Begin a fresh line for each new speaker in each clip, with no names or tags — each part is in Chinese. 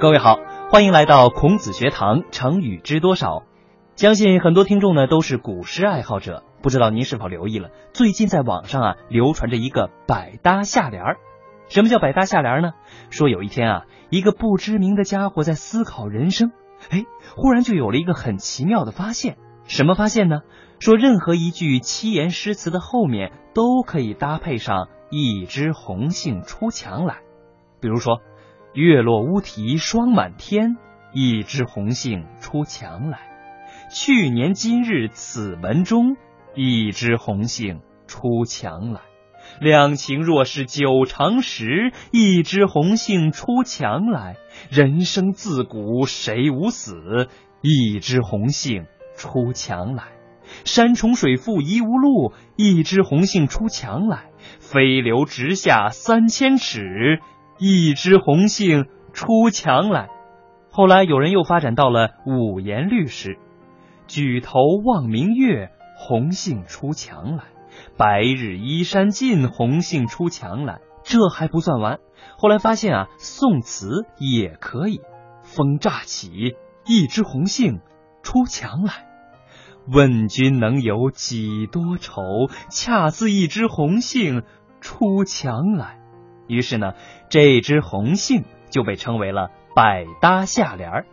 各位好，欢迎来到孔子学堂，成语知多少？相信很多听众呢都是古诗爱好者，不知道您是否留意了？最近在网上啊流传着一个百搭下联儿。什么叫百搭下联呢？说有一天啊，一个不知名的家伙在思考人生，哎，忽然就有了一个很奇妙的发现。什么发现呢？说任何一句七言诗词的后面都可以搭配上一枝红杏出墙来，比如说。月落乌啼霜满天，一枝红杏出墙来。去年今日此门中，一枝红杏出墙来。两情若是久长时，一枝红杏出墙来。人生自古谁无死，一枝红杏出墙来。山重水复疑无路，一枝红杏出墙来。飞流直下三千尺。一枝红杏出墙来。后来有人又发展到了五言律诗：举头望明月，红杏出墙来；白日依山尽，红杏出墙来。这还不算完，后来发现啊，宋词也可以。风乍起，一枝红杏出墙来。问君能有几多愁？恰似一枝红杏出墙来。于是呢，这支红杏就被称为了百搭下联儿。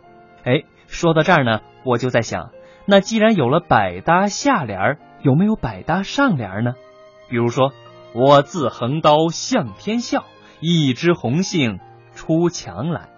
哎，说到这儿呢，我就在想，那既然有了百搭下联儿，有没有百搭上联儿呢？比如说，我自横刀向天笑，一枝红杏出墙来。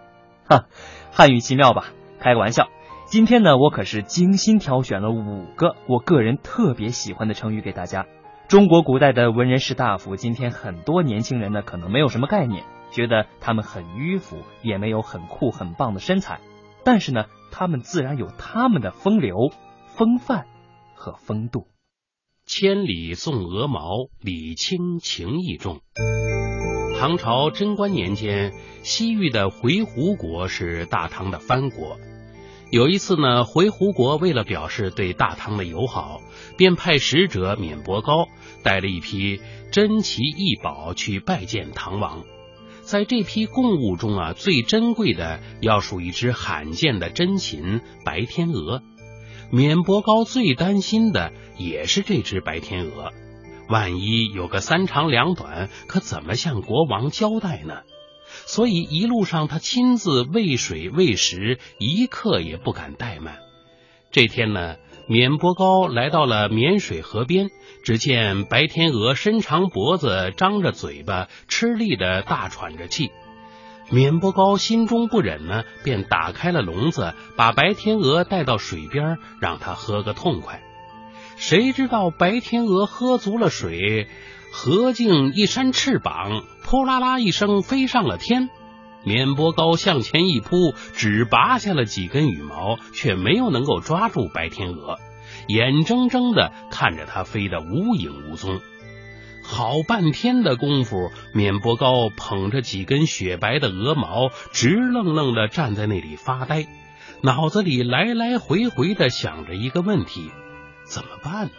哈，汉语奇妙吧？开个玩笑。今天呢，我可是精心挑选了五个我个人特别喜欢的成语给大家。中国古代的文人士大夫，今天很多年轻人呢，可能没有什么概念，觉得他们很迂腐，也没有很酷很棒的身材。但是呢，他们自然有他们的风流、风范和风度。
千里送鹅毛，礼轻情意重。唐朝贞观年间，西域的回鹘国是大唐的藩国。有一次呢，回鹘国为了表示对大唐的友好，便派使者免伯高带了一批珍奇异宝去拜见唐王。在这批贡物中啊，最珍贵的要数一只罕见的珍禽——白天鹅。免伯高最担心的也是这只白天鹅，万一有个三长两短，可怎么向国王交代呢？所以一路上，他亲自喂水喂食，一刻也不敢怠慢。这天呢，免伯高来到了沔水河边，只见白天鹅伸长脖子，张着嘴巴，吃力的大喘着气。免伯高心中不忍呢，便打开了笼子，把白天鹅带到水边，让它喝个痛快。谁知道白天鹅喝足了水。何静一扇翅膀，扑啦啦一声飞上了天。免伯高向前一扑，只拔下了几根羽毛，却没有能够抓住白天鹅，眼睁睁的看着它飞得无影无踪。好半天的功夫，免伯高捧着几根雪白的鹅毛，直愣愣的站在那里发呆，脑子里来来回回的想着一个问题：怎么办呢？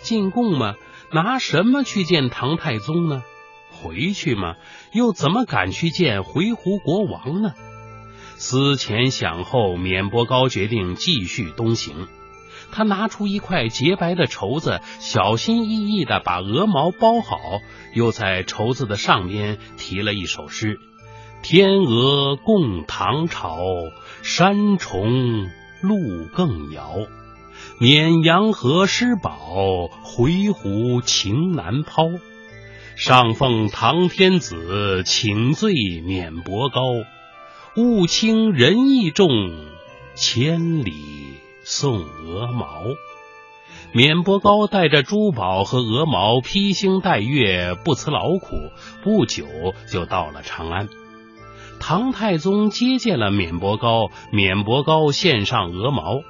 进贡吗？拿什么去见唐太宗呢？回去吗？又怎么敢去见回鹘国王呢？思前想后，免伯高决定继续东行。他拿出一块洁白的绸子，小心翼翼的把鹅毛包好，又在绸子的上边题了一首诗：“天鹅共唐朝，山重路更遥。”沔阳河失宝，回鹘情难抛。上奉唐天子，请罪免伯高。物轻人意重，千里送鹅毛。免伯高带着珠宝和鹅毛，披星戴月，不辞劳苦，不久就到了长安。唐太宗接见了免伯高，免伯高献上鹅毛。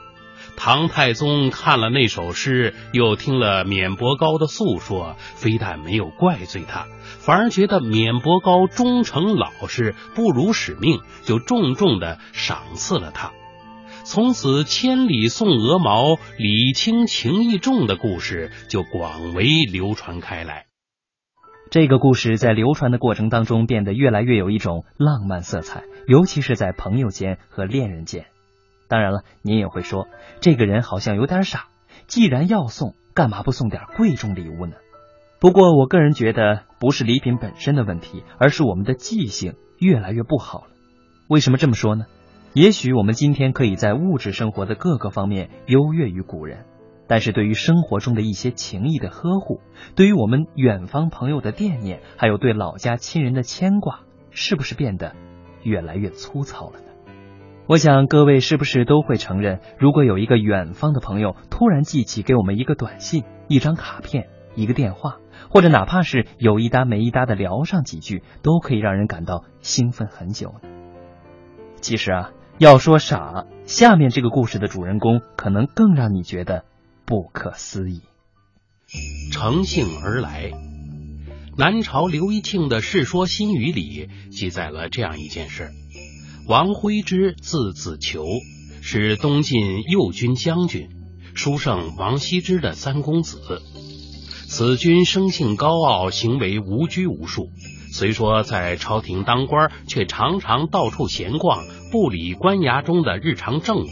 唐太宗看了那首诗，又听了免伯高的诉说，非但没有怪罪他，反而觉得免伯高忠诚老实，不辱使命，就重重的赏赐了他。从此，千里送鹅毛，礼轻情意重的故事就广为流传开来。
这个故事在流传的过程当中变得越来越有一种浪漫色彩，尤其是在朋友间和恋人间。当然了，您也会说，这个人好像有点傻，既然要送，干嘛不送点贵重礼物呢？不过，我个人觉得不是礼品本身的问题，而是我们的记性越来越不好了。为什么这么说呢？也许我们今天可以在物质生活的各个方面优越于古人。但是对于生活中的一些情谊的呵护，对于我们远方朋友的惦念，还有对老家亲人的牵挂，是不是变得越来越粗糙了？我想各位是不是都会承认，如果有一个远方的朋友突然记起给我们一个短信、一张卡片、一个电话，或者哪怕是有一搭没一搭的聊上几句，都可以让人感到兴奋很久呢？其实啊，要说傻，下面这个故事的主人公可能更让你觉得。不可思议，
乘兴而来。南朝刘义庆的《世说新语》里记载了这样一件事：王徽之字子求，是东晋右军将军，书圣王羲之的三公子。此君生性高傲，行为无拘无束。虽说在朝廷当官，却常常到处闲逛，不理官衙中的日常政务。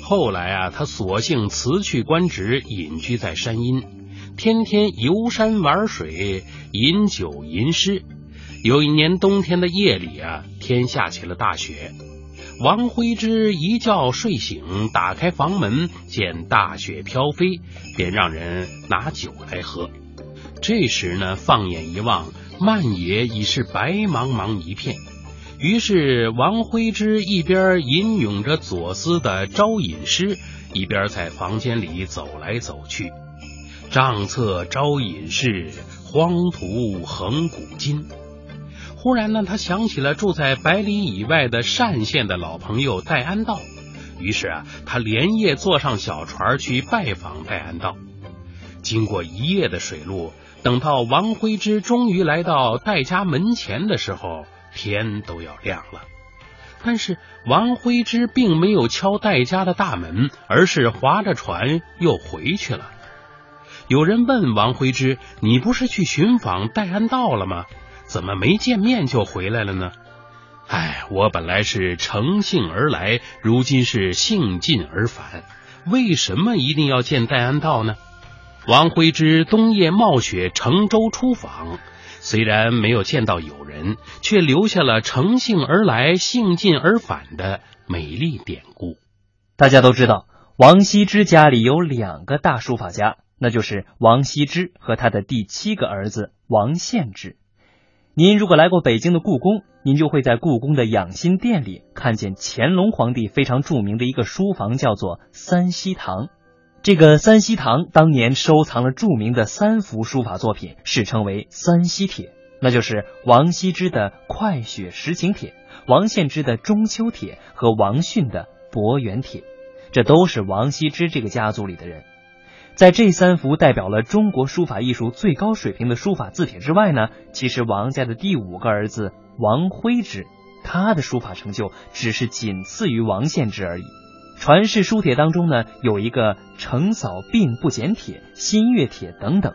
后来啊，他索性辞去官职，隐居在山阴，天天游山玩水，饮酒吟诗。有一年冬天的夜里啊，天下起了大雪。王徽之一觉睡醒，打开房门，见大雪飘飞，便让人拿酒来喝。这时呢，放眼一望，漫野已是白茫茫一片。于是，王徽之一边吟咏着左思的招隐诗，一边在房间里走来走去。帐侧招隐士，荒途横古今。忽然呢，他想起了住在百里以外的单县的老朋友戴安道，于是啊，他连夜坐上小船去拜访戴安道。经过一夜的水路，等到王徽之终于来到戴家门前的时候。天都要亮了，但是王徽之并没有敲戴家的大门，而是划着船又回去了。有人问王徽之：“你不是去寻访戴安道了吗？怎么没见面就回来了呢？”哎，我本来是乘兴而来，如今是兴尽而返。为什么一定要见戴安道呢？王徽之冬夜冒雪乘舟出访。虽然没有见到友人，却留下了乘兴而来、兴尽而返的美丽典故。
大家都知道，王羲之家里有两个大书法家，那就是王羲之和他的第七个儿子王献之。您如果来过北京的故宫，您就会在故宫的养心殿里看见乾隆皇帝非常著名的一个书房，叫做三希堂。这个三希堂当年收藏了著名的三幅书法作品，世称为三希帖，那就是王羲之的《快雪时晴帖》、王献之的《中秋帖》和王迅的《伯远帖》，这都是王羲之这个家族里的人。在这三幅代表了中国书法艺术最高水平的书法字帖之外呢，其实王家的第五个儿子王徽之，他的书法成就只是仅次于王献之而已。传世书帖当中呢，有一个成扫并不减帖、新月帖等等，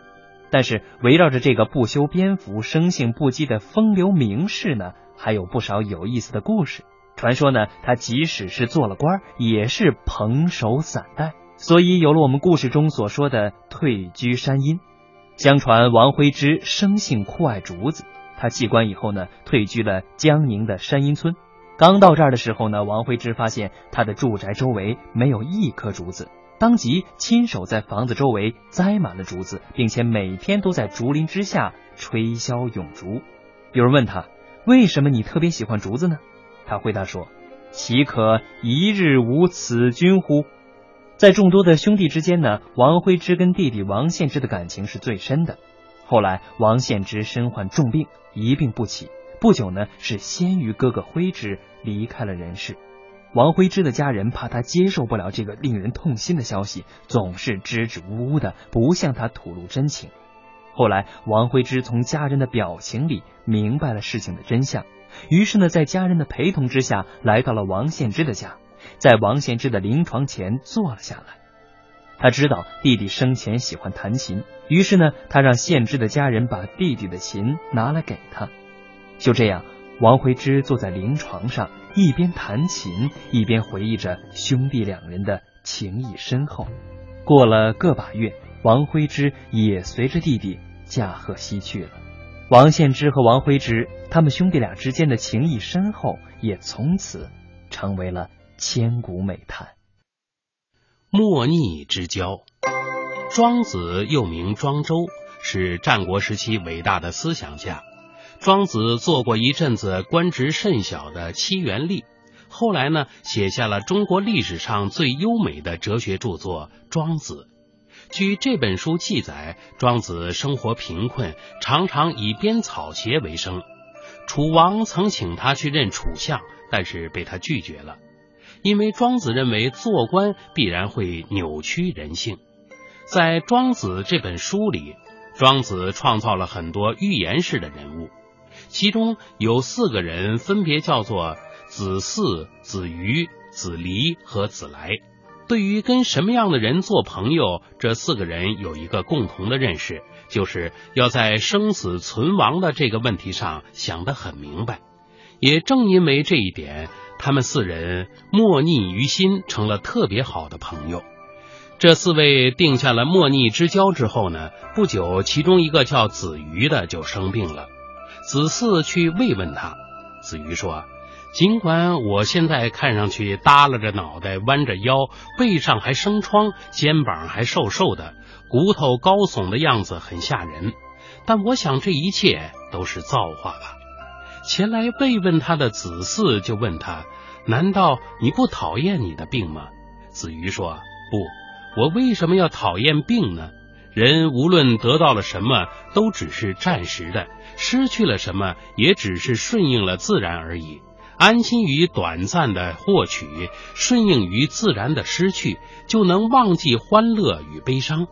但是围绕着这个不修边幅、生性不羁的风流名士呢，还有不少有意思的故事。传说呢，他即使是做了官，也是蓬首散带，所以有了我们故事中所说的退居山阴。相传王徽之生性酷爱竹子，他弃官以后呢，退居了江宁的山阴村。刚到这儿的时候呢，王徽之发现他的住宅周围没有一棵竹子，当即亲手在房子周围栽满了竹子，并且每天都在竹林之下吹箫咏竹。有人问他为什么你特别喜欢竹子呢？他回答说：“岂可一日无此君乎？”在众多的兄弟之间呢，王徽之跟弟弟王献之的感情是最深的。后来王献之身患重病，一病不起。不久呢，是先于哥哥徽之离开了人世。王徽之的家人怕他接受不了这个令人痛心的消息，总是支支吾吾的，不向他吐露真情。后来，王徽之从家人的表情里明白了事情的真相，于是呢，在家人的陪同之下，来到了王献之的家，在王献之的灵床前坐了下来。他知道弟弟生前喜欢弹琴，于是呢，他让献之的家人把弟弟的琴拿来给他。就这样，王徽之坐在灵床上，一边弹琴，一边回忆着兄弟两人的情谊深厚。过了个把月，王徽之也随着弟弟驾鹤西去了。王献之和王徽之，他们兄弟俩之间的情谊深厚，也从此成为了千古美谈。
莫逆之交，庄子又名庄周，是战国时期伟大的思想家。庄子做过一阵子官职甚小的七元吏，后来呢，写下了中国历史上最优美的哲学著作《庄子》。据这本书记载，庄子生活贫困，常常以编草鞋为生。楚王曾请他去任楚相，但是被他拒绝了。因为庄子认为做官必然会扭曲人性，在《庄子》这本书里，庄子创造了很多寓言式的人物，其中有四个人分别叫做子嗣、子瑜、子离和子来。对于跟什么样的人做朋友，这四个人有一个共同的认识，就是要在生死存亡的这个问题上想得很明白。也正因为这一点。他们四人莫逆于心，成了特别好的朋友。这四位定下了莫逆之交之后呢，不久，其中一个叫子瑜的就生病了。子嗣去慰问他，子瑜说：“尽管我现在看上去耷拉着脑袋，弯着腰，背上还生疮，肩膀还瘦瘦的，骨头高耸的样子很吓人，但我想这一切都是造化吧。”前来慰问他的子嗣就问他：“难道你不讨厌你的病吗？”子瑜说：“不，我为什么要讨厌病呢？人无论得到了什么，都只是暂时的；失去了什么，也只是顺应了自然而已。安心于短暂的获取，顺应于自然的失去，就能忘记欢乐与悲伤。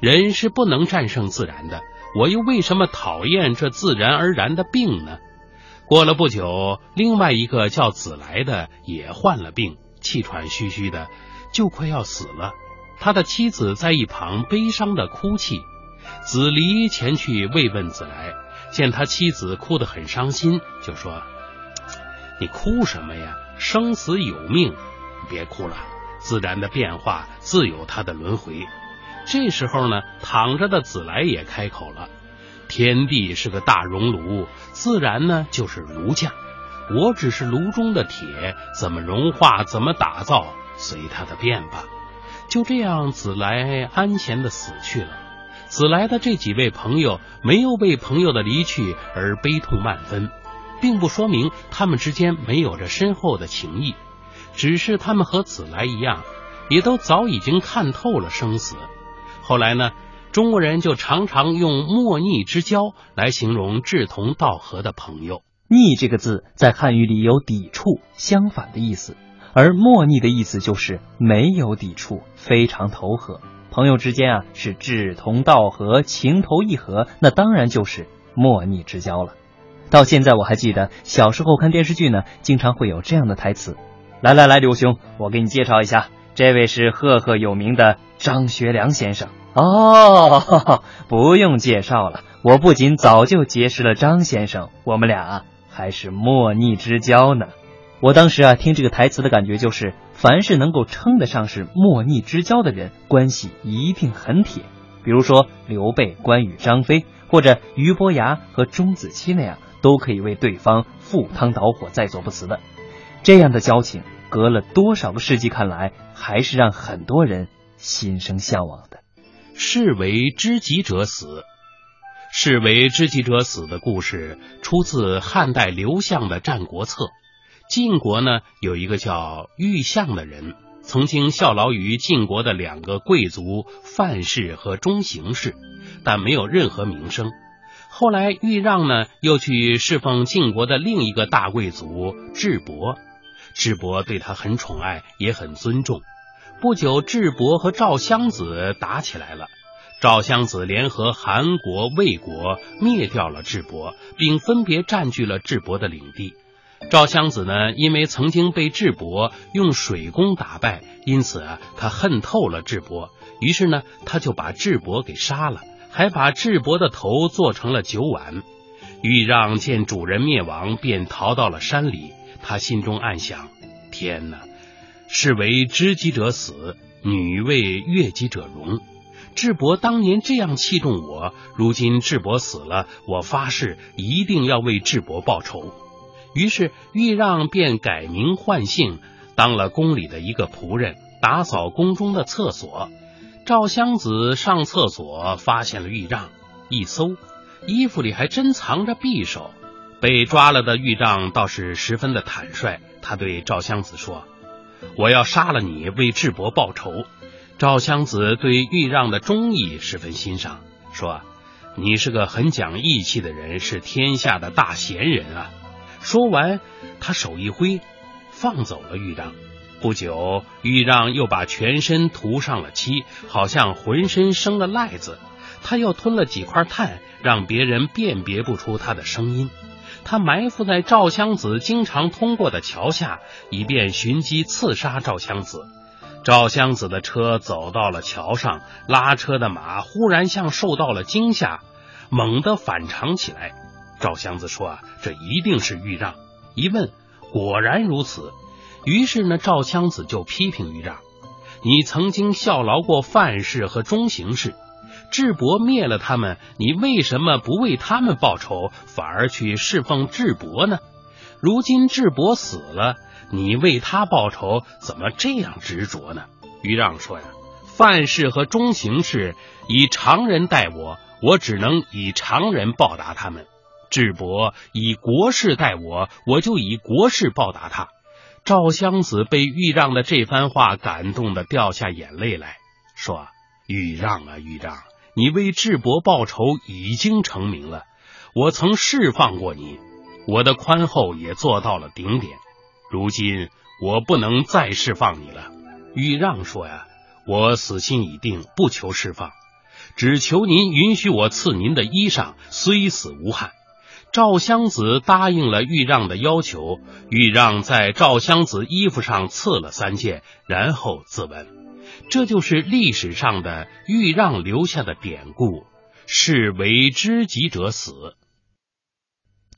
人是不能战胜自然的，我又为什么讨厌这自然而然的病呢？”过了不久，另外一个叫子来的也患了病，气喘吁吁的，就快要死了。他的妻子在一旁悲伤的哭泣。子离前去慰问子来，见他妻子哭得很伤心，就说：“你哭什么呀？生死有命，别哭了。自然的变化自有它的轮回。”这时候呢，躺着的子来也开口了。天地是个大熔炉，自然呢就是炉匠，我只是炉中的铁，怎么融化，怎么打造，随它的变吧。就这样，子来安闲的死去了。子来的这几位朋友没有为朋友的离去而悲痛万分，并不说明他们之间没有着深厚的情谊，只是他们和子来一样，也都早已经看透了生死。后来呢？中国人就常常用莫逆之交来形容志同道合的朋友。
逆这个字在汉语里有抵触、相反的意思，而莫逆的意思就是没有抵触，非常投合。朋友之间啊是志同道合、情投意合，那当然就是莫逆之交了。到现在我还记得小时候看电视剧呢，经常会有这样的台词：“来来来，刘兄，我给你介绍一下，这位是赫赫有名的张学良先生。”哦，不用介绍了，我不仅早就结识了张先生，我们俩还是莫逆之交呢。我当时啊听这个台词的感觉就是，凡是能够称得上是莫逆之交的人，关系一定很铁。比如说刘备、关羽、张飞，或者俞伯牙和钟子期那样，都可以为对方赴汤蹈火，在所不辞的。这样的交情，隔了多少个世纪看来，还是让很多人心生向往的。
士为知己者死，士为知己者死的故事出自汉代刘向的《战国策》。晋国呢有一个叫玉相的人，曾经效劳于晋国的两个贵族范氏和中行氏，但没有任何名声。后来豫让呢又去侍奉晋国的另一个大贵族智伯，智伯对他很宠爱，也很尊重。不久，智伯和赵襄子打起来了。赵襄子联合韩国、魏国灭掉了智伯，并分别占据了智伯的领地。赵襄子呢，因为曾经被智伯用水攻打败，因此啊，他恨透了智伯，于是呢，他就把智伯给杀了，还把智伯的头做成了酒碗。豫让见主人灭亡，便逃到了山里。他心中暗想：天哪，是为知己者死，女为悦己者容。智伯当年这样器重我，如今智伯死了，我发誓一定要为智伯报仇。于是豫让便改名换姓，当了宫里的一个仆人，打扫宫中的厕所。赵襄子上厕所，发现了豫让，一搜，衣服里还真藏着匕首。被抓了的豫让倒是十分的坦率，他对赵襄子说：“我要杀了你，为智伯报仇。”赵襄子对豫让的忠义十分欣赏，说：“你是个很讲义气的人，是天下的大贤人啊。”说完，他手一挥，放走了豫让。不久，豫让又把全身涂上了漆，好像浑身生了癞子。他又吞了几块炭，让别人辨别不出他的声音。他埋伏在赵襄子经常通过的桥下，以便寻机刺杀赵襄子。赵襄子的车走到了桥上，拉车的马忽然像受到了惊吓，猛地反常起来。赵襄子说：“啊，这一定是豫让。”一问，果然如此。于是呢，赵襄子就批评豫让：“你曾经效劳过范氏和中行氏，智伯灭了他们，你为什么不为他们报仇，反而去侍奉智伯呢？如今智伯死了。”你为他报仇，怎么这样执着呢？于让说呀：“范氏和中行氏以常人待我，我只能以常人报答他们；智伯以国事待我，我就以国事报答他。”赵襄子被豫让的这番话感动的掉下眼泪来说：“豫让啊，豫让，你为智伯报仇已经成名了。我曾释放过你，我的宽厚也做到了顶点。”如今我不能再释放你了，豫让说呀，我死心已定，不求释放，只求您允许我赐您的衣裳，虽死无憾。赵襄子答应了豫让的要求，豫让在赵襄子衣服上刺了三箭，然后自刎。这就是历史上的豫让留下的典故：士为知己者死。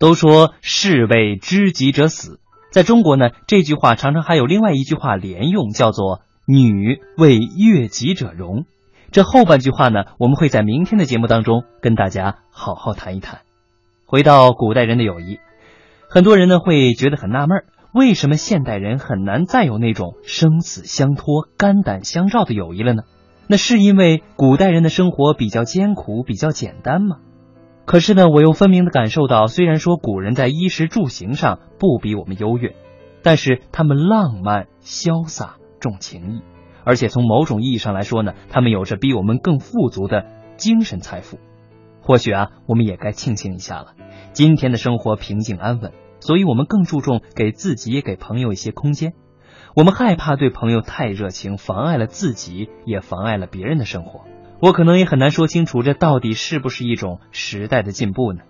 都说士为知己者死。在中国呢，这句话常常还有另外一句话连用，叫做“女为悦己者容”。这后半句话呢，我们会在明天的节目当中跟大家好好谈一谈。回到古代人的友谊，很多人呢会觉得很纳闷，为什么现代人很难再有那种生死相托、肝胆相照的友谊了呢？那是因为古代人的生活比较艰苦、比较简单吗？可是呢，我又分明的感受到，虽然说古人在衣食住行上不比我们优越，但是他们浪漫、潇洒、重情义，而且从某种意义上来说呢，他们有着比我们更富足的精神财富。或许啊，我们也该庆幸一下了。今天的生活平静安稳，所以我们更注重给自己也给朋友一些空间。我们害怕对朋友太热情，妨碍了自己，也妨碍了别人的生活。我可能也很难说清楚，这到底是不是一种时代的进步呢？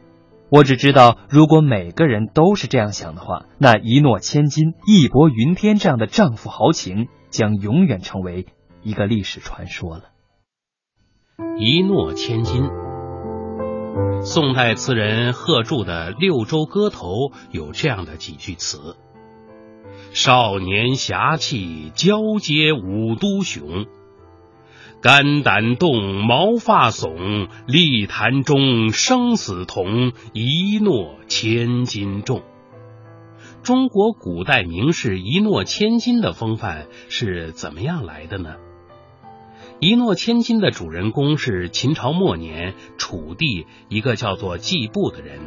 我只知道，如果每个人都是这样想的话，那一诺千金、义薄云天这样的丈夫豪情将永远成为一个历史传说了。
一诺千金，宋代词人贺铸的《六州歌头》有这样的几句词：“少年侠气，交接五都雄。”肝胆动，毛发耸，立坛中生死同，一诺千金重。中国古代名士一诺千金的风范是怎么样来的呢？一诺千金的主人公是秦朝末年楚地一个叫做季布的人，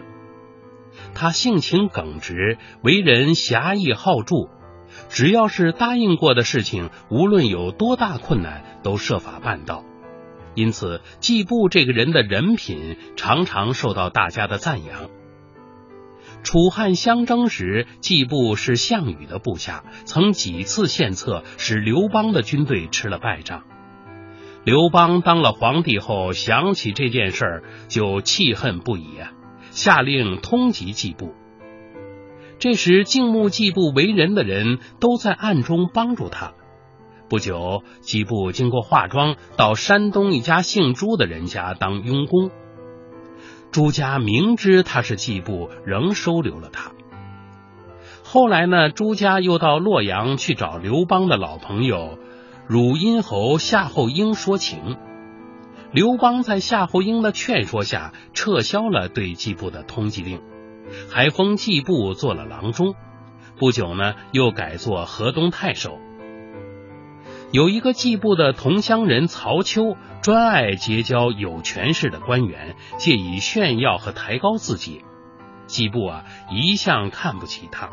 他性情耿直，为人侠义好助。只要是答应过的事情，无论有多大困难，都设法办到。因此，季布这个人的人品常常受到大家的赞扬。楚汉相争时，季布是项羽的部下，曾几次献策，使刘邦的军队吃了败仗。刘邦当了皇帝后，想起这件事儿就气恨不已啊，下令通缉季布。这时，敬慕季布为人的人都在暗中帮助他。不久，季布经过化妆，到山东一家姓朱的人家当佣工。朱家明知他是季布，仍收留了他。后来呢，朱家又到洛阳去找刘邦的老朋友汝阴侯夏侯婴说情。刘邦在夏侯婴的劝说下，撤销了对季布的通缉令，还封季布做了郎中。不久呢，又改做河东太守。有一个季布的同乡人曹丘，专爱结交有权势的官员，借以炫耀和抬高自己。季布啊，一向看不起他。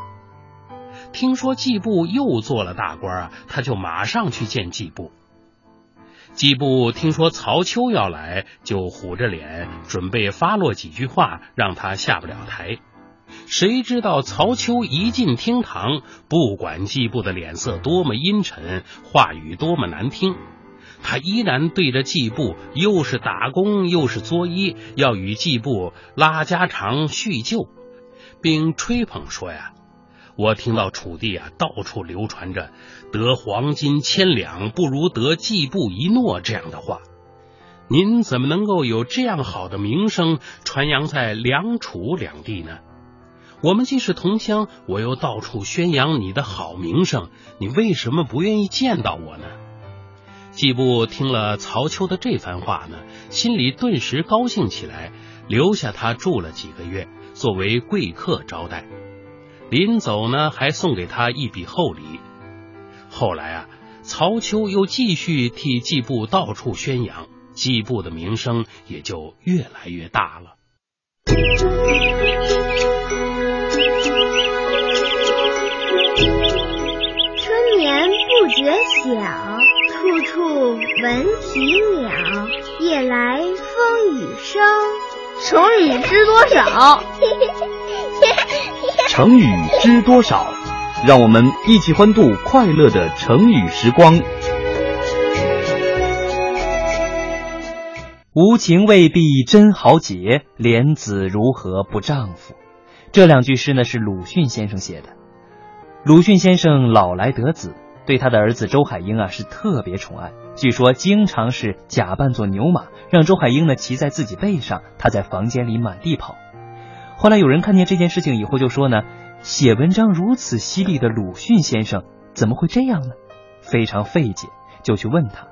听说季布又做了大官啊，他就马上去见季布。季布听说曹丘要来，就虎着脸准备发落几句话，让他下不了台。谁知道曹丘一进厅堂，不管季布的脸色多么阴沉，话语多么难听，他依然对着季布又是打工又是作揖，要与季布拉家常叙旧，并吹捧说呀：“我听到楚地啊，到处流传着得黄金千两不如得季布一诺这样的话，您怎么能够有这样好的名声传扬在梁楚两地呢？”我们既是同乡，我又到处宣扬你的好名声，你为什么不愿意见到我呢？季布听了曹丘的这番话呢，心里顿时高兴起来，留下他住了几个月，作为贵客招待。临走呢，还送给他一笔厚礼。后来啊，曹丘又继续替季布到处宣扬，季布的名声也就越来越大了。
春眠不觉晓，处处闻啼鸟，夜来风雨声。
成语知多少？
成语知多少？让我们一起欢度快乐的成语时光。无情未必真豪杰，莲子如何不丈夫？这两句诗呢，是鲁迅先生写的。鲁迅先生老来得子。对他的儿子周海婴啊是特别宠爱，据说经常是假扮做牛马，让周海英呢骑在自己背上，他在房间里满地跑。后来有人看见这件事情以后就说呢，写文章如此犀利的鲁迅先生怎么会这样呢？非常费解，就去问他。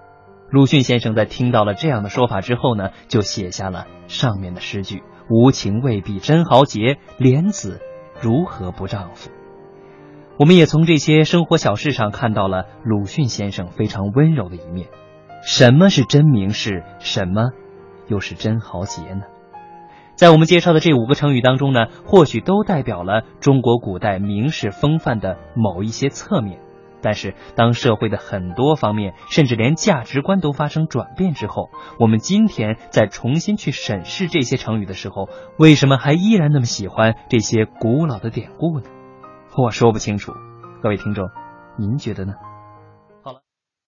鲁迅先生在听到了这样的说法之后呢，就写下了上面的诗句：“无情未必真豪杰，莲子如何不丈夫。”我们也从这些生活小事上看到了鲁迅先生非常温柔的一面。什么是真名士？什么又是真豪杰呢？在我们介绍的这五个成语当中呢，或许都代表了中国古代名士风范的某一些侧面。但是，当社会的很多方面，甚至连价值观都发生转变之后，我们今天再重新去审视这些成语的时候，为什么还依然那么喜欢这些古老的典故呢？我说不清楚，各位听众，您觉得呢？